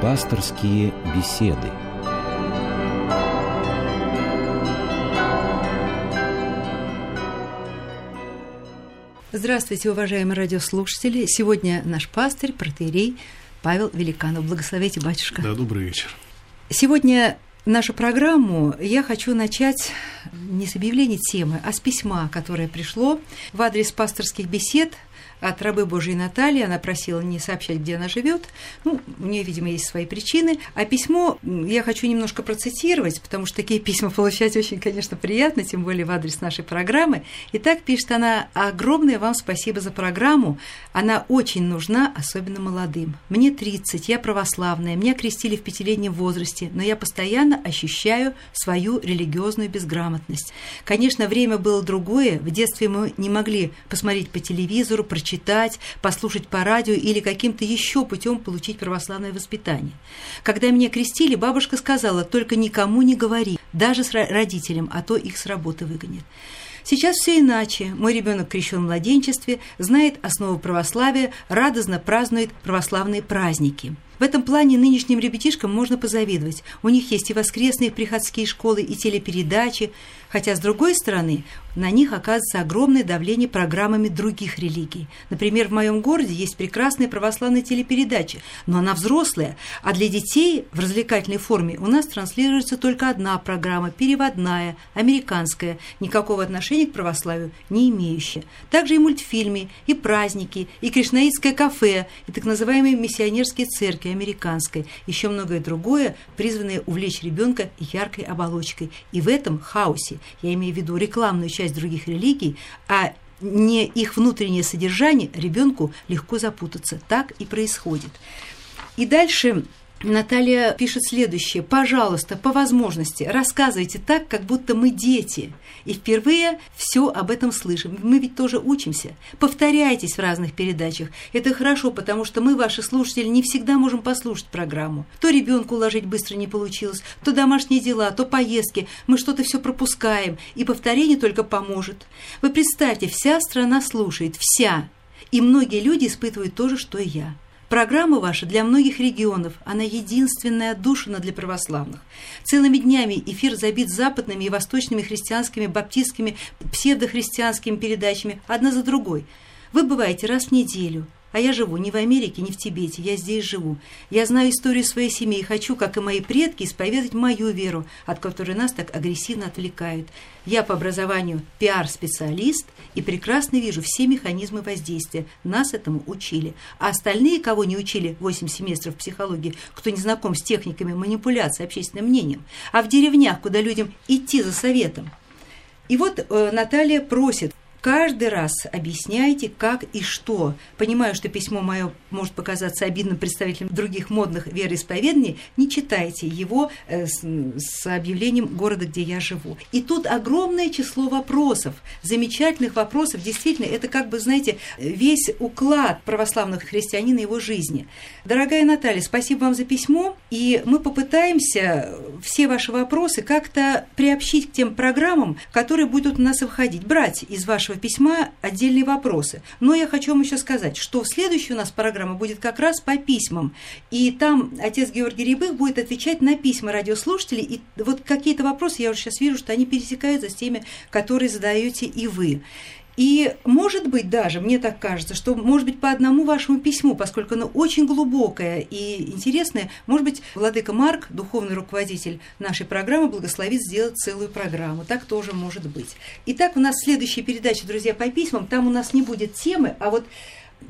Пасторские беседы. Здравствуйте, уважаемые радиослушатели. Сегодня наш пастырь, протеерей Павел Великанов. Благословите, батюшка. Да, добрый вечер. Сегодня нашу программу я хочу начать не с объявления темы, а с письма, которое пришло в адрес пасторских бесед от рабы Божьей Натальи. Она просила не сообщать, где она живет. Ну, у нее, видимо, есть свои причины. А письмо я хочу немножко процитировать, потому что такие письма получать очень, конечно, приятно, тем более в адрес нашей программы. И так пишет она «Огромное вам спасибо за программу. Она очень нужна, особенно молодым. Мне 30, я православная, меня крестили в пятилетнем возрасте, но я постоянно ощущаю свою религиозную безграмотность. Конечно, время было другое. В детстве мы не могли посмотреть по телевизору, прочитать прочитать, послушать по радио или каким-то еще путем получить православное воспитание. Когда меня крестили, бабушка сказала, только никому не говори, даже с родителям, а то их с работы выгонят. Сейчас все иначе. Мой ребенок крещен в младенчестве, знает основу православия, радостно празднует православные праздники. В этом плане нынешним ребятишкам можно позавидовать. У них есть и воскресные приходские школы, и телепередачи, хотя, с другой стороны, на них оказывается огромное давление программами других религий. Например, в моем городе есть прекрасная православная телепередача, но она взрослая, а для детей в развлекательной форме у нас транслируется только одна программа, переводная, американская, никакого отношения к православию не имеющая. Также и мультфильмы, и праздники, и кришнаитское кафе, и так называемые миссионерские церкви американской, еще многое другое, призванное увлечь ребенка яркой оболочкой. И в этом хаосе, я имею в виду рекламную часть других религий, а не их внутреннее содержание, ребенку легко запутаться. Так и происходит. И дальше Наталья пишет следующее. Пожалуйста, по возможности, рассказывайте так, как будто мы дети. И впервые все об этом слышим. Мы ведь тоже учимся. Повторяйтесь в разных передачах. Это хорошо, потому что мы, ваши слушатели, не всегда можем послушать программу. То ребенку уложить быстро не получилось, то домашние дела, то поездки. Мы что-то все пропускаем, и повторение только поможет. Вы представьте, вся страна слушает, вся. И многие люди испытывают то же, что и я. Программа ваша для многих регионов, она единственная отдушина для православных. Целыми днями эфир забит западными и восточными христианскими, баптистскими, псевдохристианскими передачами, одна за другой. Вы бываете раз в неделю – а я живу не в Америке, не в Тибете, я здесь живу. Я знаю историю своей семьи и хочу, как и мои предки, исповедать мою веру, от которой нас так агрессивно отвлекают. Я по образованию пиар-специалист и прекрасно вижу все механизмы воздействия. Нас этому учили. А остальные, кого не учили 8 семестров психологии, кто не знаком с техниками манипуляции общественным мнением, а в деревнях, куда людям идти за советом. И вот э, Наталья просит Каждый раз объясняйте, как и что. Понимаю, что письмо мое может показаться обидным представителям других модных вероисповеданий. Не читайте его э, с, объявлением города, где я живу. И тут огромное число вопросов, замечательных вопросов. Действительно, это как бы, знаете, весь уклад православного христианина его жизни. Дорогая Наталья, спасибо вам за письмо. И мы попытаемся все ваши вопросы как-то приобщить к тем программам, которые будут у нас выходить, брать из вашего вашего письма отдельные вопросы. Но я хочу вам еще сказать, что следующая у нас программа будет как раз по письмам. И там отец Георгий Рябых будет отвечать на письма радиослушателей. И вот какие-то вопросы, я уже сейчас вижу, что они пересекаются с теми, которые задаете и вы. И может быть даже, мне так кажется, что может быть по одному вашему письму, поскольку оно очень глубокое и интересное, может быть, Владыка Марк, духовный руководитель нашей программы, благословит сделать целую программу. Так тоже может быть. Итак, у нас следующая передача, друзья, по письмам. Там у нас не будет темы, а вот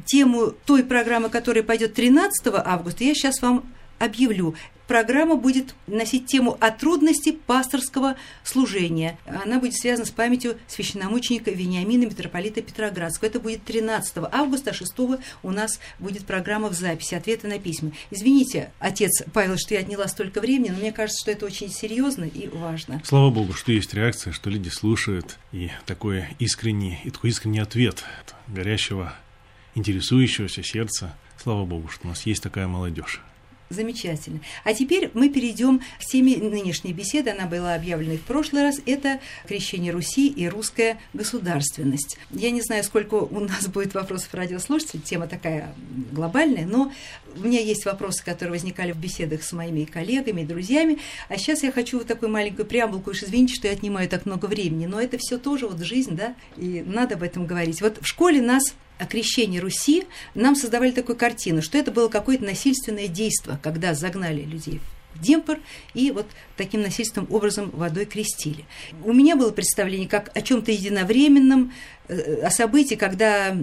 тему той программы, которая пойдет 13 августа, я сейчас вам объявлю. Программа будет носить тему о трудности пасторского служения. Она будет связана с памятью священномученика Вениамина митрополита Петроградского. Это будет 13 августа, а 6 у нас будет программа в записи, ответы на письма. Извините, отец Павел, что я отняла столько времени, но мне кажется, что это очень серьезно и важно. Слава Богу, что есть реакция, что люди слушают, и такой искренний, и такой искренний ответ горящего, интересующегося сердца. Слава Богу, что у нас есть такая молодежь. Замечательно. А теперь мы перейдем к теме нынешней беседы. Она была объявлена в прошлый раз. Это крещение Руси и русская государственность. Я не знаю, сколько у нас будет вопросов радиослушателей. Тема такая глобальная, но у меня есть вопросы, которые возникали в беседах с моими коллегами друзьями. А сейчас я хочу вот такую маленькую преамбулку. Уж извините, что я отнимаю так много времени, но это все тоже вот жизнь, да, и надо об этом говорить. Вот в школе нас о крещении Руси нам создавали такую картину, что это было какое-то насильственное действие, когда загнали людей в Демпор и вот таким насильственным образом водой крестили. У меня было представление как о чем-то единовременном, э, о событии, когда,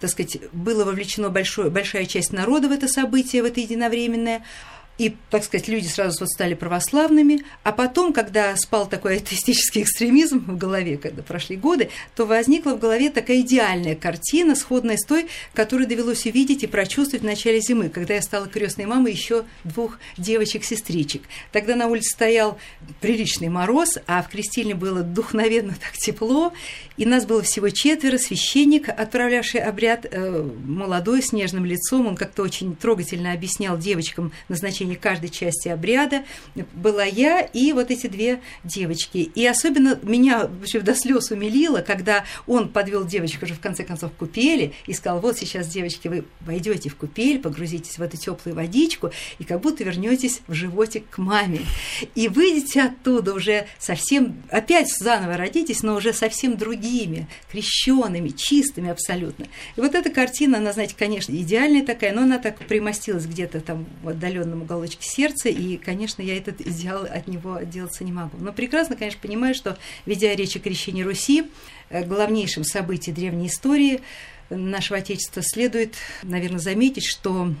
так сказать, было вовлечено большое, большая часть народа в это событие, в это единовременное, и, так сказать, люди сразу вот стали православными, а потом, когда спал такой атеистический экстремизм в голове, когда прошли годы, то возникла в голове такая идеальная картина, сходная с той, которую довелось увидеть и прочувствовать в начале зимы, когда я стала крестной мамой еще двух девочек-сестричек. Тогда на улице стоял приличный мороз, а в крестильне было духновенно так тепло, и нас было всего четверо, священник, отправлявший обряд, э, молодой, с нежным лицом, он как-то очень трогательно объяснял девочкам назначение каждой части обряда, была я и вот эти две девочки. И особенно меня вообще до слез умилило, когда он подвел девочек уже в конце концов в купели и сказал, вот сейчас, девочки, вы войдете в купель, погрузитесь в эту теплую водичку и как будто вернетесь в животик к маме. И выйдете оттуда уже совсем, опять заново родитесь, но уже совсем другими, крещенными, чистыми абсолютно. И вот эта картина, она, знаете, конечно, идеальная такая, но она так примостилась где-то там в отдаленном уголочке сердца, и, конечно, я этот идеал от него отделаться не могу. Но прекрасно, конечно, понимаю, что, ведя речь о крещении Руси, э, главнейшем событии древней истории нашего Отечества, следует, наверное, заметить, что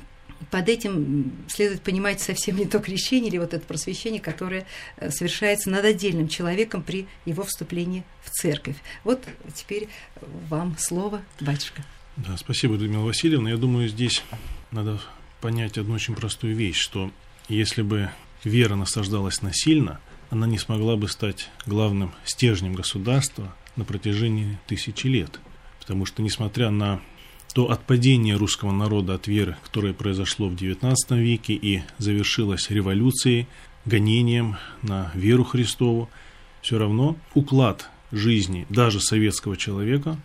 под этим следует понимать совсем не то крещение или вот это просвещение, которое э, совершается над отдельным человеком при его вступлении в церковь. Вот теперь вам слово, батюшка. Да, спасибо, Людмила Васильевна. Я думаю, здесь надо понять одну очень простую вещь, что если бы вера насаждалась насильно, она не смогла бы стать главным стержнем государства на протяжении тысячи лет. Потому что, несмотря на то отпадение русского народа от веры, которое произошло в XIX веке и завершилось революцией, гонением на веру Христову, все равно уклад жизни даже советского человека,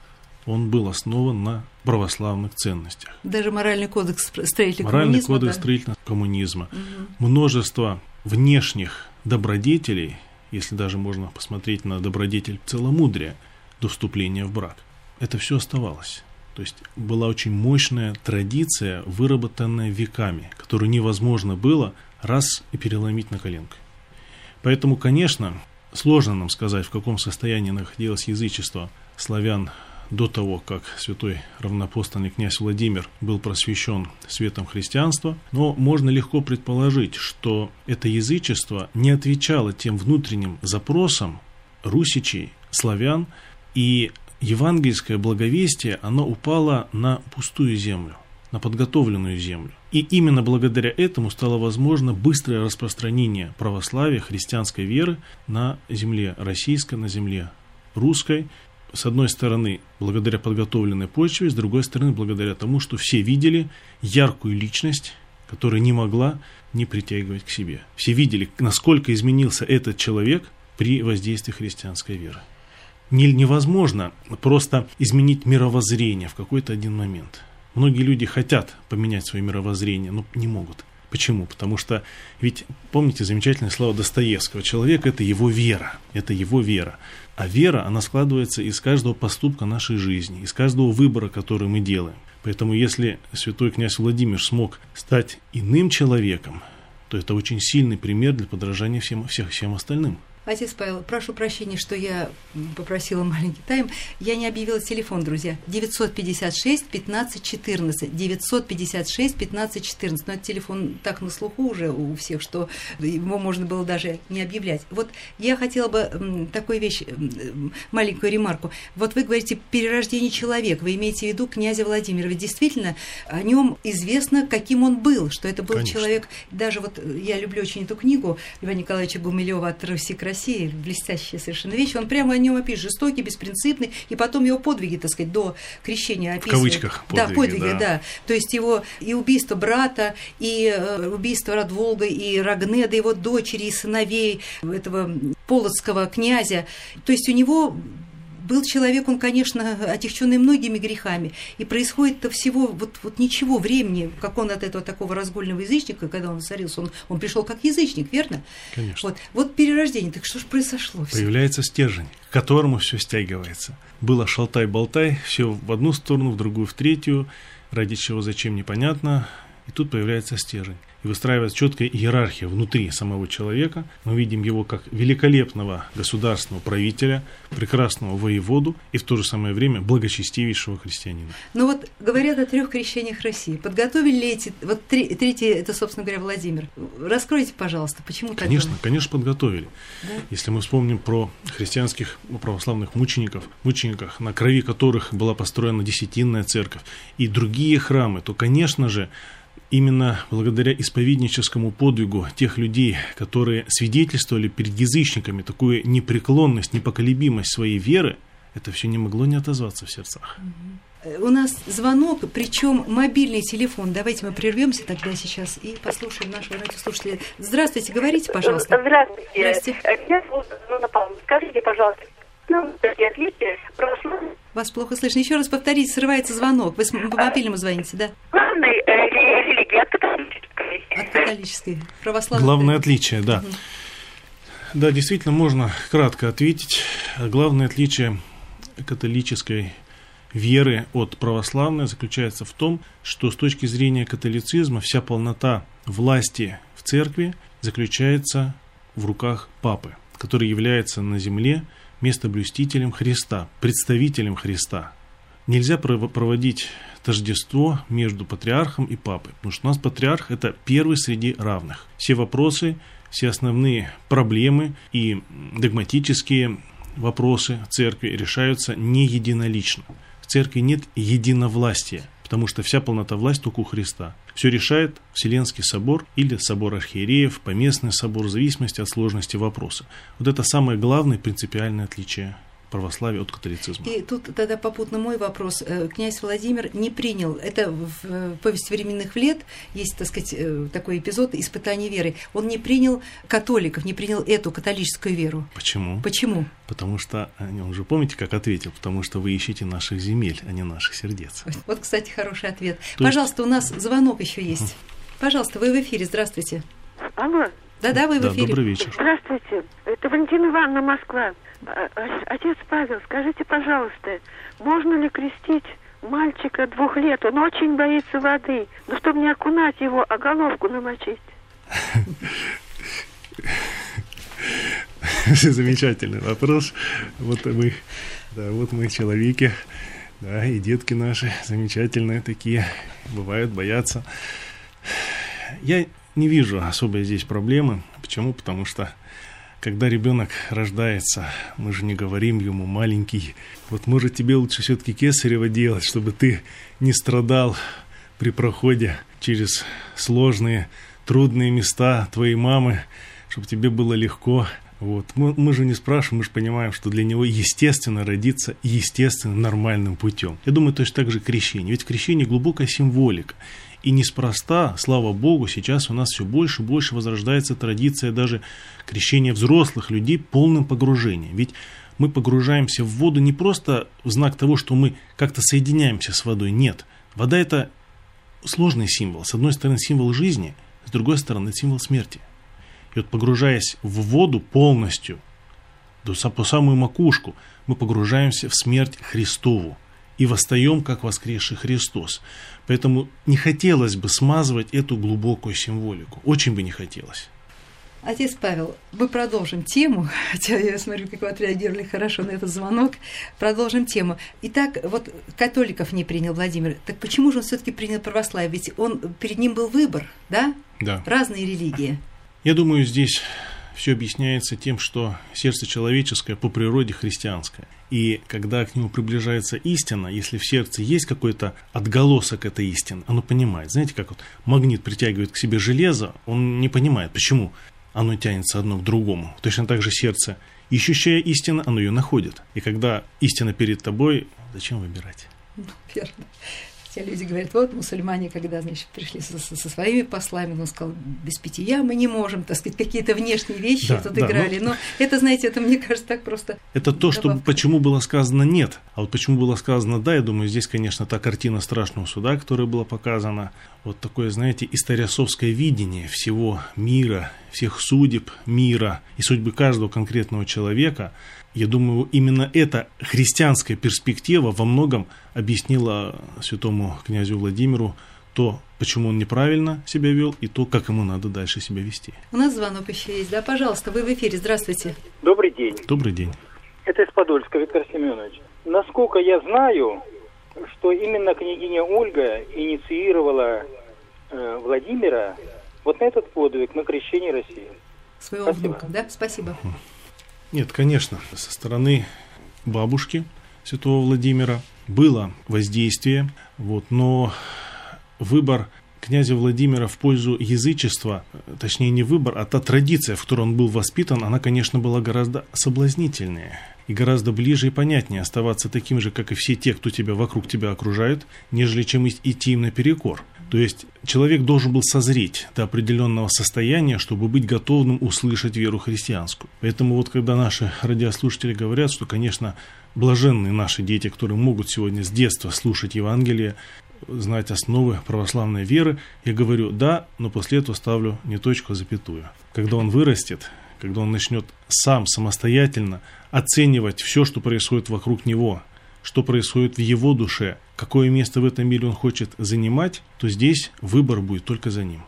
он был основан на православных ценностях. Даже моральный кодекс строительного моральный коммунизма. Моральный кодекс да? строительного коммунизма. Угу. Множество внешних добродетелей, если даже можно посмотреть на добродетель целомудрия до вступления в брак, это все оставалось. То есть была очень мощная традиция, выработанная веками, которую невозможно было раз и переломить на коленку. Поэтому, конечно, сложно нам сказать, в каком состоянии находилось язычество славян до того, как святой равнопостольный князь Владимир был просвещен светом христианства, но можно легко предположить, что это язычество не отвечало тем внутренним запросам русичей, славян, и евангельское благовестие, оно упало на пустую землю, на подготовленную землю. И именно благодаря этому стало возможно быстрое распространение православия, христианской веры на земле российской, на земле русской. С одной стороны, благодаря подготовленной почве, с другой стороны, благодаря тому, что все видели яркую личность, которая не могла не притягивать к себе. Все видели, насколько изменился этот человек при воздействии христианской веры невозможно просто изменить мировоззрение в какой-то один момент. Многие люди хотят поменять свое мировоззрение, но не могут. Почему? Потому что, ведь помните замечательное слово Достоевского, человек – это его вера, это его вера. А вера, она складывается из каждого поступка нашей жизни, из каждого выбора, который мы делаем. Поэтому если святой князь Владимир смог стать иным человеком, то это очень сильный пример для подражания всем, всех, всем остальным. Отец Павел, прошу прощения, что я попросила маленький тайм. Я не объявила телефон, друзья. 956 15 14. 956 15 14. Но этот телефон так на слуху уже у всех, что его можно было даже не объявлять. Вот я хотела бы такую вещь, маленькую ремарку. Вот вы говорите перерождение человека, вы имеете в виду князя Владимира. Ведь действительно о нем известно, каким он был, что это был Конечно. человек, даже вот я люблю очень эту книгу Льва Николаевича Гумилева от Руси к России, блестящая совершенно вещь, он прямо о нем опишет, жестокий, беспринципный, и потом его подвиги, так сказать, до крещения описывает. В кавычках подвиги. Да, подвиги, да. да. То есть его и убийство брата, и э, убийство Радволга, и Рагнеда, его дочери, и сыновей этого полоцкого князя. То есть у него был человек, он, конечно, отягченный многими грехами, и происходит-то всего, вот, вот ничего времени, как он от этого такого разгольного язычника, когда он воцарился, он, он пришел как язычник, верно? Конечно. Вот, вот перерождение, так что же произошло? Появляется стержень, к которому все стягивается. Было шалтай-болтай, все в одну сторону, в другую, в третью, ради чего, зачем, непонятно, и тут появляется стержень и выстраивается четкая иерархия внутри самого человека. Мы видим его как великолепного государственного правителя, прекрасного воеводу и в то же самое время благочестивейшего христианина. Ну вот говорят о трех крещениях России. Подготовили ли эти... Вот три, третье, это, собственно говоря, Владимир. Раскройте, пожалуйста, почему так Конечно, думаете? конечно, подготовили. Да? Если мы вспомним про христианских православных мучеников, мучениках, на крови которых была построена Десятинная церковь и другие храмы, то, конечно же, именно благодаря исповедническому подвигу тех людей, которые свидетельствовали перед язычниками такую непреклонность, непоколебимость своей веры, это все не могло не отозваться в сердцах. У нас звонок, причем мобильный телефон. Давайте мы прервемся тогда сейчас и послушаем нашего радиослушателя. Здравствуйте, говорите, пожалуйста. Здравствуйте. Здравствуйте. Анна Павловна. Скажите, пожалуйста, ну, отличия Вас плохо слышно. Еще раз повторите, срывается звонок. Вы по мобильному звоните, да? От католической. Православной. Главное отличие, да. Угу. Да, действительно, можно кратко ответить. Главное отличие католической веры от православной заключается в том, что с точки зрения католицизма вся полнота власти в церкви заключается в руках папы, который является на земле местоблюстителем Христа, представителем Христа. Нельзя проводить тождество между патриархом и папой, потому что у нас патриарх – это первый среди равных. Все вопросы, все основные проблемы и догматические вопросы церкви решаются не единолично. В церкви нет единовластия – потому что вся полнота власти только у Христа. Все решает Вселенский собор или собор архиереев, поместный собор, в зависимости от сложности вопроса. Вот это самое главное принципиальное отличие православия от католицизма. И тут тогда попутно мой вопрос. Э, князь Владимир не принял, это в э, повести временных лет есть, так сказать, э, такой эпизод испытания веры. Он не принял католиков, не принял эту католическую веру. Почему? Почему? Потому что, он же помните, как ответил, потому что вы ищете наших земель, а не наших сердец. Вот, кстати, хороший ответ. То Пожалуйста, есть... у нас звонок еще есть. Пожалуйста, вы в эфире, здравствуйте. Алло. Да-да, вы в эфире. Добрый вечер. Здравствуйте. Это Валентина Ивановна, Москва. А, а, отец Павел, скажите, пожалуйста, можно ли крестить мальчика двух лет? Он очень боится воды. Но чтобы не окунать его, а головку намочить. Замечательный вопрос. Вот мы, да, вот мы человеки, да, и детки наши замечательные такие, бывают, боятся. Я не вижу особой здесь проблемы. Почему? Потому что когда ребенок рождается, мы же не говорим ему маленький, вот может тебе лучше все-таки кесарево делать, чтобы ты не страдал при проходе через сложные, трудные места твоей мамы, чтобы тебе было легко. Вот. Мы, мы же не спрашиваем, мы же понимаем, что для него естественно родиться естественным, нормальным путем. Я думаю, точно так же крещение. Ведь крещение глубокая символика. И неспроста, слава Богу, сейчас у нас все больше и больше возрождается традиция даже крещения взрослых людей полным погружением. Ведь мы погружаемся в воду не просто в знак того, что мы как-то соединяемся с водой. Нет. Вода это сложный символ. С одной стороны символ жизни, с другой стороны символ смерти. И вот погружаясь в воду полностью, по самую макушку, мы погружаемся в смерть Христову и восстаем, как воскресший Христос. Поэтому не хотелось бы смазывать эту глубокую символику. Очень бы не хотелось. Отец Павел, мы продолжим тему, хотя я смотрю, как вы отреагировали хорошо на этот звонок. Продолжим тему. Итак, вот католиков не принял Владимир. Так почему же он все таки принял православие? Ведь он, перед ним был выбор, да? Да. Разные религии. Я думаю, здесь все объясняется тем, что сердце человеческое по природе христианское. И когда к нему приближается истина, если в сердце есть какой-то отголосок этой истины, оно понимает. Знаете, как вот магнит притягивает к себе железо, он не понимает, почему оно тянется одно к другому. Точно так же сердце, ищущее истину, оно ее находит. И когда истина перед тобой, зачем выбирать? Ну, верно все люди говорят, вот мусульмане, когда, значит, пришли со, со своими послами, он сказал, без питья мы не можем, так сказать, какие-то внешние вещи да, тут да, играли. Но... но это, знаете, это, мне кажется, так просто... Это то, что, почему было сказано «нет», а вот почему было сказано «да», я думаю, здесь, конечно, та картина страшного суда, которая была показана, вот такое, знаете, историосовское видение всего мира, всех судеб мира и судьбы каждого конкретного человека – я думаю, именно эта христианская перспектива во многом объяснила святому князю Владимиру то, почему он неправильно себя вел, и то, как ему надо дальше себя вести. У нас звонок еще есть, да? Пожалуйста, вы в эфире. Здравствуйте. Добрый день. Добрый день. Это из Подольска, Виктор Семенович. Насколько я знаю, что именно княгиня Ольга инициировала э, Владимира вот на этот подвиг, на крещение России. Своего Спасибо. внука, да? Спасибо. Нет, конечно, со стороны бабушки святого Владимира было воздействие, вот, но выбор князя Владимира в пользу язычества, точнее не выбор, а та традиция, в которой он был воспитан, она, конечно, была гораздо соблазнительнее и гораздо ближе и понятнее оставаться таким же, как и все те, кто тебя вокруг тебя окружают, нежели чем идти им наперекор. То есть человек должен был созреть до определенного состояния, чтобы быть готовым услышать веру христианскую. Поэтому вот когда наши радиослушатели говорят, что, конечно, блаженные наши дети, которые могут сегодня с детства слушать Евангелие, знать основы православной веры, я говорю, да, но после этого ставлю не точку, а запятую. Когда он вырастет, когда он начнет сам самостоятельно оценивать все, что происходит вокруг него, что происходит в его душе, какое место в этом мире он хочет занимать, то здесь выбор будет только за ним.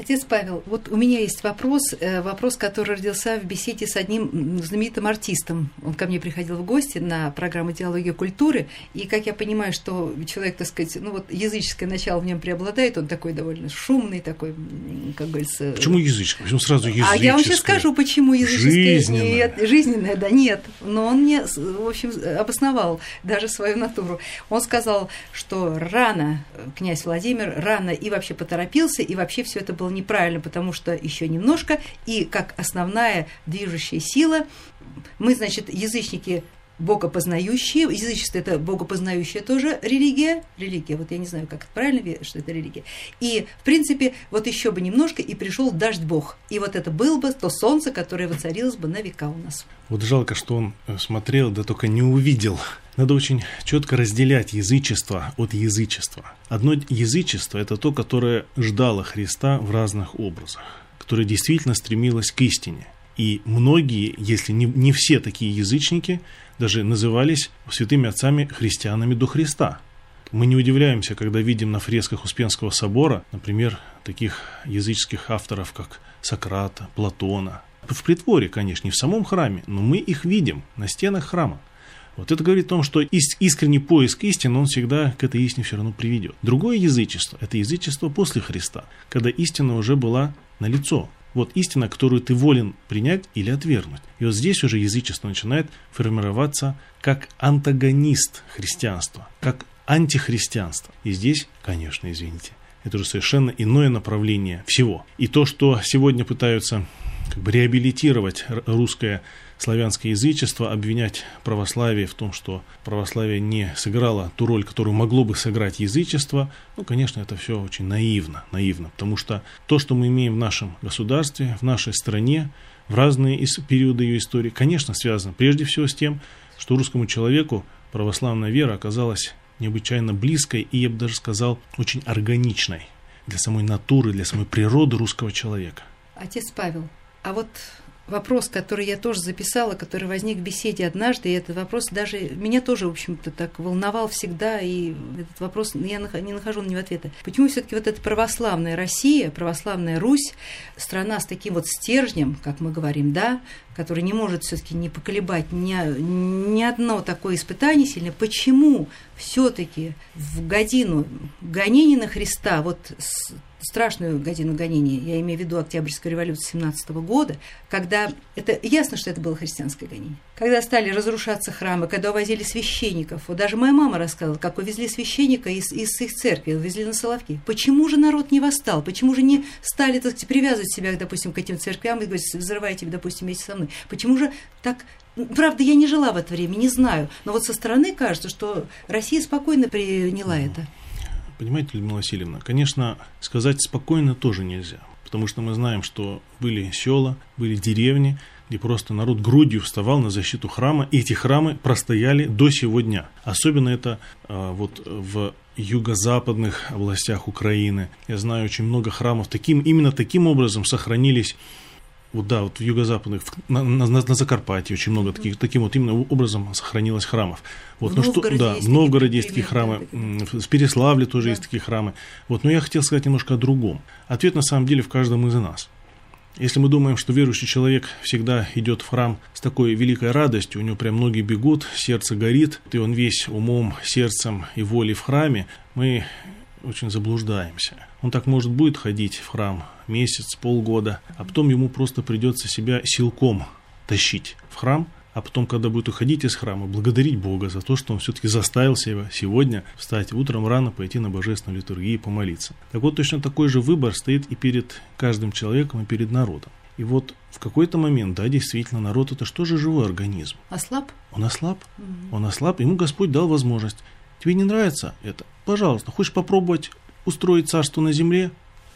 Отец Павел, вот у меня есть вопрос, э, вопрос, который родился в беседе с одним знаменитым артистом. Он ко мне приходил в гости на программу «Диалогия культуры», и, как я понимаю, что человек, так сказать, ну вот языческое начало в нем преобладает, он такой довольно шумный, такой, как говорится... Почему языческое? Почему сразу языческое? А я вам сейчас скажу, почему языческое. Жизненное. Нет, жизненное, да, нет. Но он мне, в общем, обосновал даже свою натуру. Он сказал, что рано князь Владимир, рано и вообще поторопился, и вообще все это было было неправильно, потому что еще немножко, и как основная движущая сила, мы, значит, язычники богопознающие, язычество это богопознающая тоже религия, религия, вот я не знаю, как это правильно, что это религия. И, в принципе, вот еще бы немножко, и пришел дождь Бог. И вот это было бы то солнце, которое воцарилось бы на века у нас. Вот жалко, что он э, смотрел, да только не увидел. Надо очень четко разделять язычество от язычества. Одно язычество – это то, которое ждало Христа в разных образах, которое действительно стремилось к истине. И многие, если не, не все такие язычники, даже назывались святыми отцами христианами до Христа. Мы не удивляемся, когда видим на фресках Успенского собора, например, таких языческих авторов, как Сократа, Платона. В притворе, конечно, не в самом храме, но мы их видим на стенах храма. Вот это говорит о том, что искренний поиск истины, он всегда к этой истине все равно приведет. Другое язычество – это язычество после Христа, когда истина уже была на лицо, вот истина, которую ты волен принять или отвергнуть. И вот здесь уже язычество начинает формироваться как антагонист христианства, как антихристианство. И здесь, конечно, извините, это уже совершенно иное направление всего. И то, что сегодня пытаются как бы реабилитировать русское славянское язычество, обвинять православие в том, что православие не сыграло ту роль, которую могло бы сыграть язычество, ну, конечно, это все очень наивно, наивно, потому что то, что мы имеем в нашем государстве, в нашей стране, в разные периоды ее истории, конечно, связано прежде всего с тем, что русскому человеку православная вера оказалась необычайно близкой и, я бы даже сказал, очень органичной для самой натуры, для самой природы русского человека. Отец Павел, а вот вопрос, который я тоже записала, который возник в беседе однажды, и этот вопрос даже меня тоже, в общем-то, так волновал всегда, и этот вопрос я не нахожу на него ответа. Почему все-таки вот эта православная Россия, православная Русь, страна с таким вот стержнем, как мы говорим, да, который не может все-таки не поколебать ни, ни одно такое испытание сильное, почему все-таки в годину гонения на Христа, вот страшную годину гонения, я имею в виду Октябрьскую революцию 17 года, когда это ясно, что это было христианское гонение. Когда стали разрушаться храмы, когда увозили священников. Вот даже моя мама рассказывала, как увезли священника из, из их церкви, увезли на Соловки. Почему же народ не восстал? Почему же не стали так, привязывать себя, допустим, к этим церквям и говорить, взрывайте, допустим, вместе со мной? Почему же так Правда, я не жила в это время, не знаю. Но вот со стороны кажется, что Россия спокойно приняла это. Понимаете, Людмила Васильевна, конечно, сказать спокойно тоже нельзя. Потому что мы знаем, что были села, были деревни, где просто народ грудью вставал на защиту храма, и эти храмы простояли до сего дня. Особенно это а, вот в юго-западных областях Украины. Я знаю очень много храмов. Таким, именно таким образом сохранились вот да, вот в юго-западных, на, на, на Закарпатье очень много таких, таким вот именно образом сохранилось храмов. Вот, в ну что, да, в Новгороде есть такие храмы, в Переславле тоже да. есть такие храмы. Вот, но я хотел сказать немножко о другом. Ответ на самом деле в каждом из нас. Если мы думаем, что верующий человек всегда идет в храм с такой великой радостью, у него прям ноги бегут, сердце горит, и он весь умом, сердцем и волей в храме, мы очень заблуждаемся. Он так может будет ходить в храм месяц, полгода, а потом ему просто придется себя силком тащить в храм, а потом, когда будет уходить из храма, благодарить Бога за то, что он все-таки заставил себя сегодня встать утром рано, пойти на божественную литургию и помолиться. Так вот, точно такой же выбор стоит и перед каждым человеком, и перед народом. И вот в какой-то момент, да, действительно, народ это что же живой организм? Ослаб? Он ослаб. Угу. Он ослаб, ему Господь дал возможность. Тебе не нравится это? Пожалуйста, хочешь попробовать устроить царство на земле?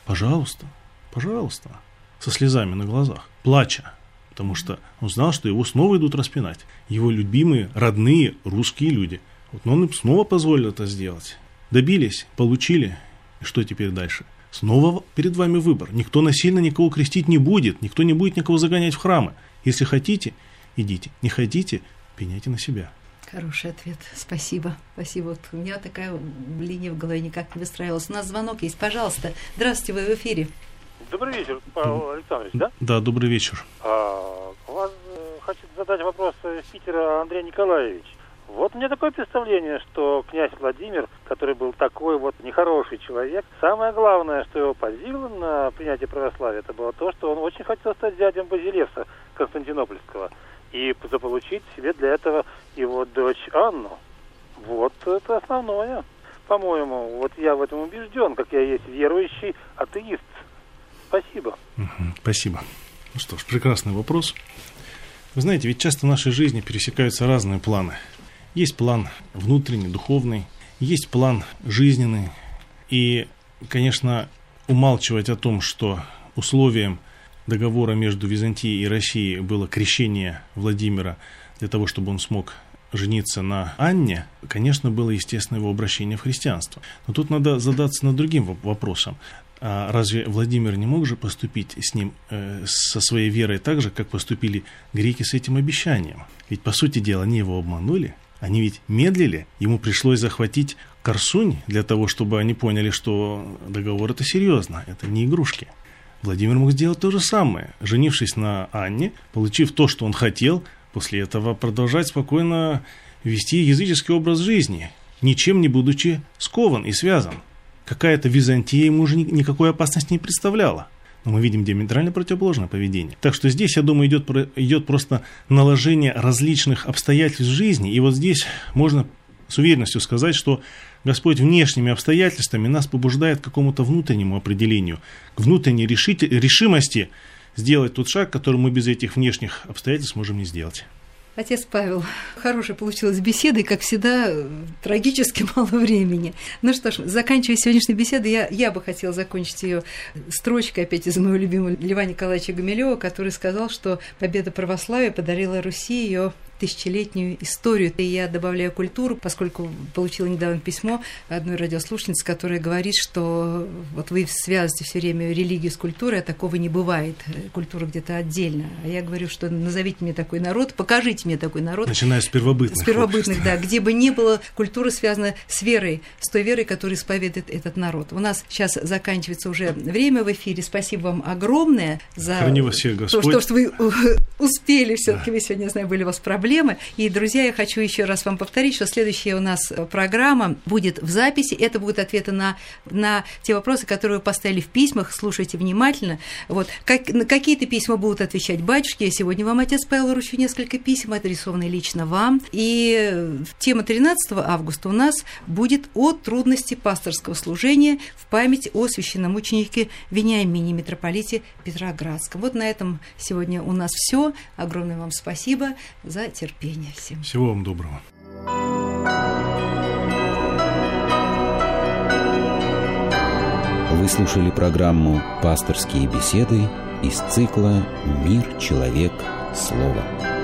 Пожалуйста, пожалуйста. Со слезами на глазах, плача, потому что он знал, что его снова идут распинать. Его любимые, родные русские люди. Вот, но он им снова позволил это сделать. Добились, получили. И что теперь дальше? Снова перед вами выбор. Никто насильно никого крестить не будет, никто не будет никого загонять в храмы. Если хотите, идите. Не хотите, пеняйте на себя. Хороший ответ. Спасибо. Спасибо. Вот у меня такая линия в голове никак не выстраивалась. У нас звонок есть. Пожалуйста. Здравствуйте, вы в эфире. Добрый вечер, Павел Александрович, да? Да, добрый вечер. А, вас э, хочу задать вопрос из Питера Андрей Николаевич. Вот у меня такое представление, что князь Владимир, который был такой вот нехороший человек, самое главное, что его подвигло на принятие православия, это было то, что он очень хотел стать дядем Базилевса Константинопольского и заполучить себе для этого его дочь Анну. Вот это основное, по-моему. Вот я в этом убежден, как я есть верующий атеист. Спасибо. спасибо. Ну что ж, прекрасный вопрос. Вы знаете, ведь часто в нашей жизни пересекаются разные планы. Есть план внутренний, духовный, есть план жизненный. И, конечно, умалчивать о том, что условием договора между Византией и Россией было крещение Владимира для того, чтобы он смог жениться на Анне, конечно, было естественно его обращение в христианство. Но тут надо задаться над другим вопросом. А разве Владимир не мог же поступить с ним, э, со своей верой так же, как поступили греки с этим обещанием? Ведь, по сути дела, они его обманули, они ведь медлили, ему пришлось захватить Корсунь для того, чтобы они поняли, что договор это серьезно, это не игрушки. Владимир мог сделать то же самое, женившись на Анне, получив то, что он хотел, после этого продолжать спокойно вести языческий образ жизни, ничем не будучи скован и связан. Какая-то Византия ему уже никакой опасности не представляла. Но мы видим диаметрально противоположное поведение. Так что здесь, я думаю, идет, идет просто наложение различных обстоятельств жизни. И вот здесь можно с уверенностью сказать, что Господь внешними обстоятельствами нас побуждает к какому-то внутреннему определению, к внутренней решимости сделать тот шаг, который мы без этих внешних обстоятельств можем не сделать. Отец Павел, хорошая получилась беседа, и, как всегда, трагически мало времени. Ну что ж, заканчивая сегодняшнюю беседу, я, я бы хотела закончить ее строчкой опять из моего любимого Льва Николаевича Гумилева, который сказал, что победа православия подарила Руси ее тысячелетнюю историю. И я добавляю культуру, поскольку получила недавно письмо одной радиослушницы, которая говорит, что вот вы связываете все время религию с культурой, а такого не бывает. Культура где-то отдельно. А я говорю, что назовите мне такой народ, покажите мне такой народ. Начиная с первобытных. С первобытных, обществ. да, где бы не было культура связана с верой, с той верой, которую исповедует этот народ. У нас сейчас заканчивается уже время в эфире. Спасибо вам огромное за Храни вас всех, то, что, что вы успели все-таки. Да. Вы сегодня, я знаю, были у вас проблемы проблемы. И, друзья, я хочу еще раз вам повторить, что следующая у нас программа будет в записи. Это будут ответы на, на те вопросы, которые вы поставили в письмах. Слушайте внимательно. Вот. Как, на какие-то письма будут отвечать батюшки. Я сегодня вам, отец Павел, вручу несколько писем, адресованные лично вам. И тема 13 августа у нас будет о трудности пасторского служения в память о священномученике Вениамине, митрополите Петроградском. Вот на этом сегодня у нас все. Огромное вам спасибо за терпение всем. Всего вам доброго. Вы слушали программу «Пасторские беседы» из цикла «Мир, человек, слово».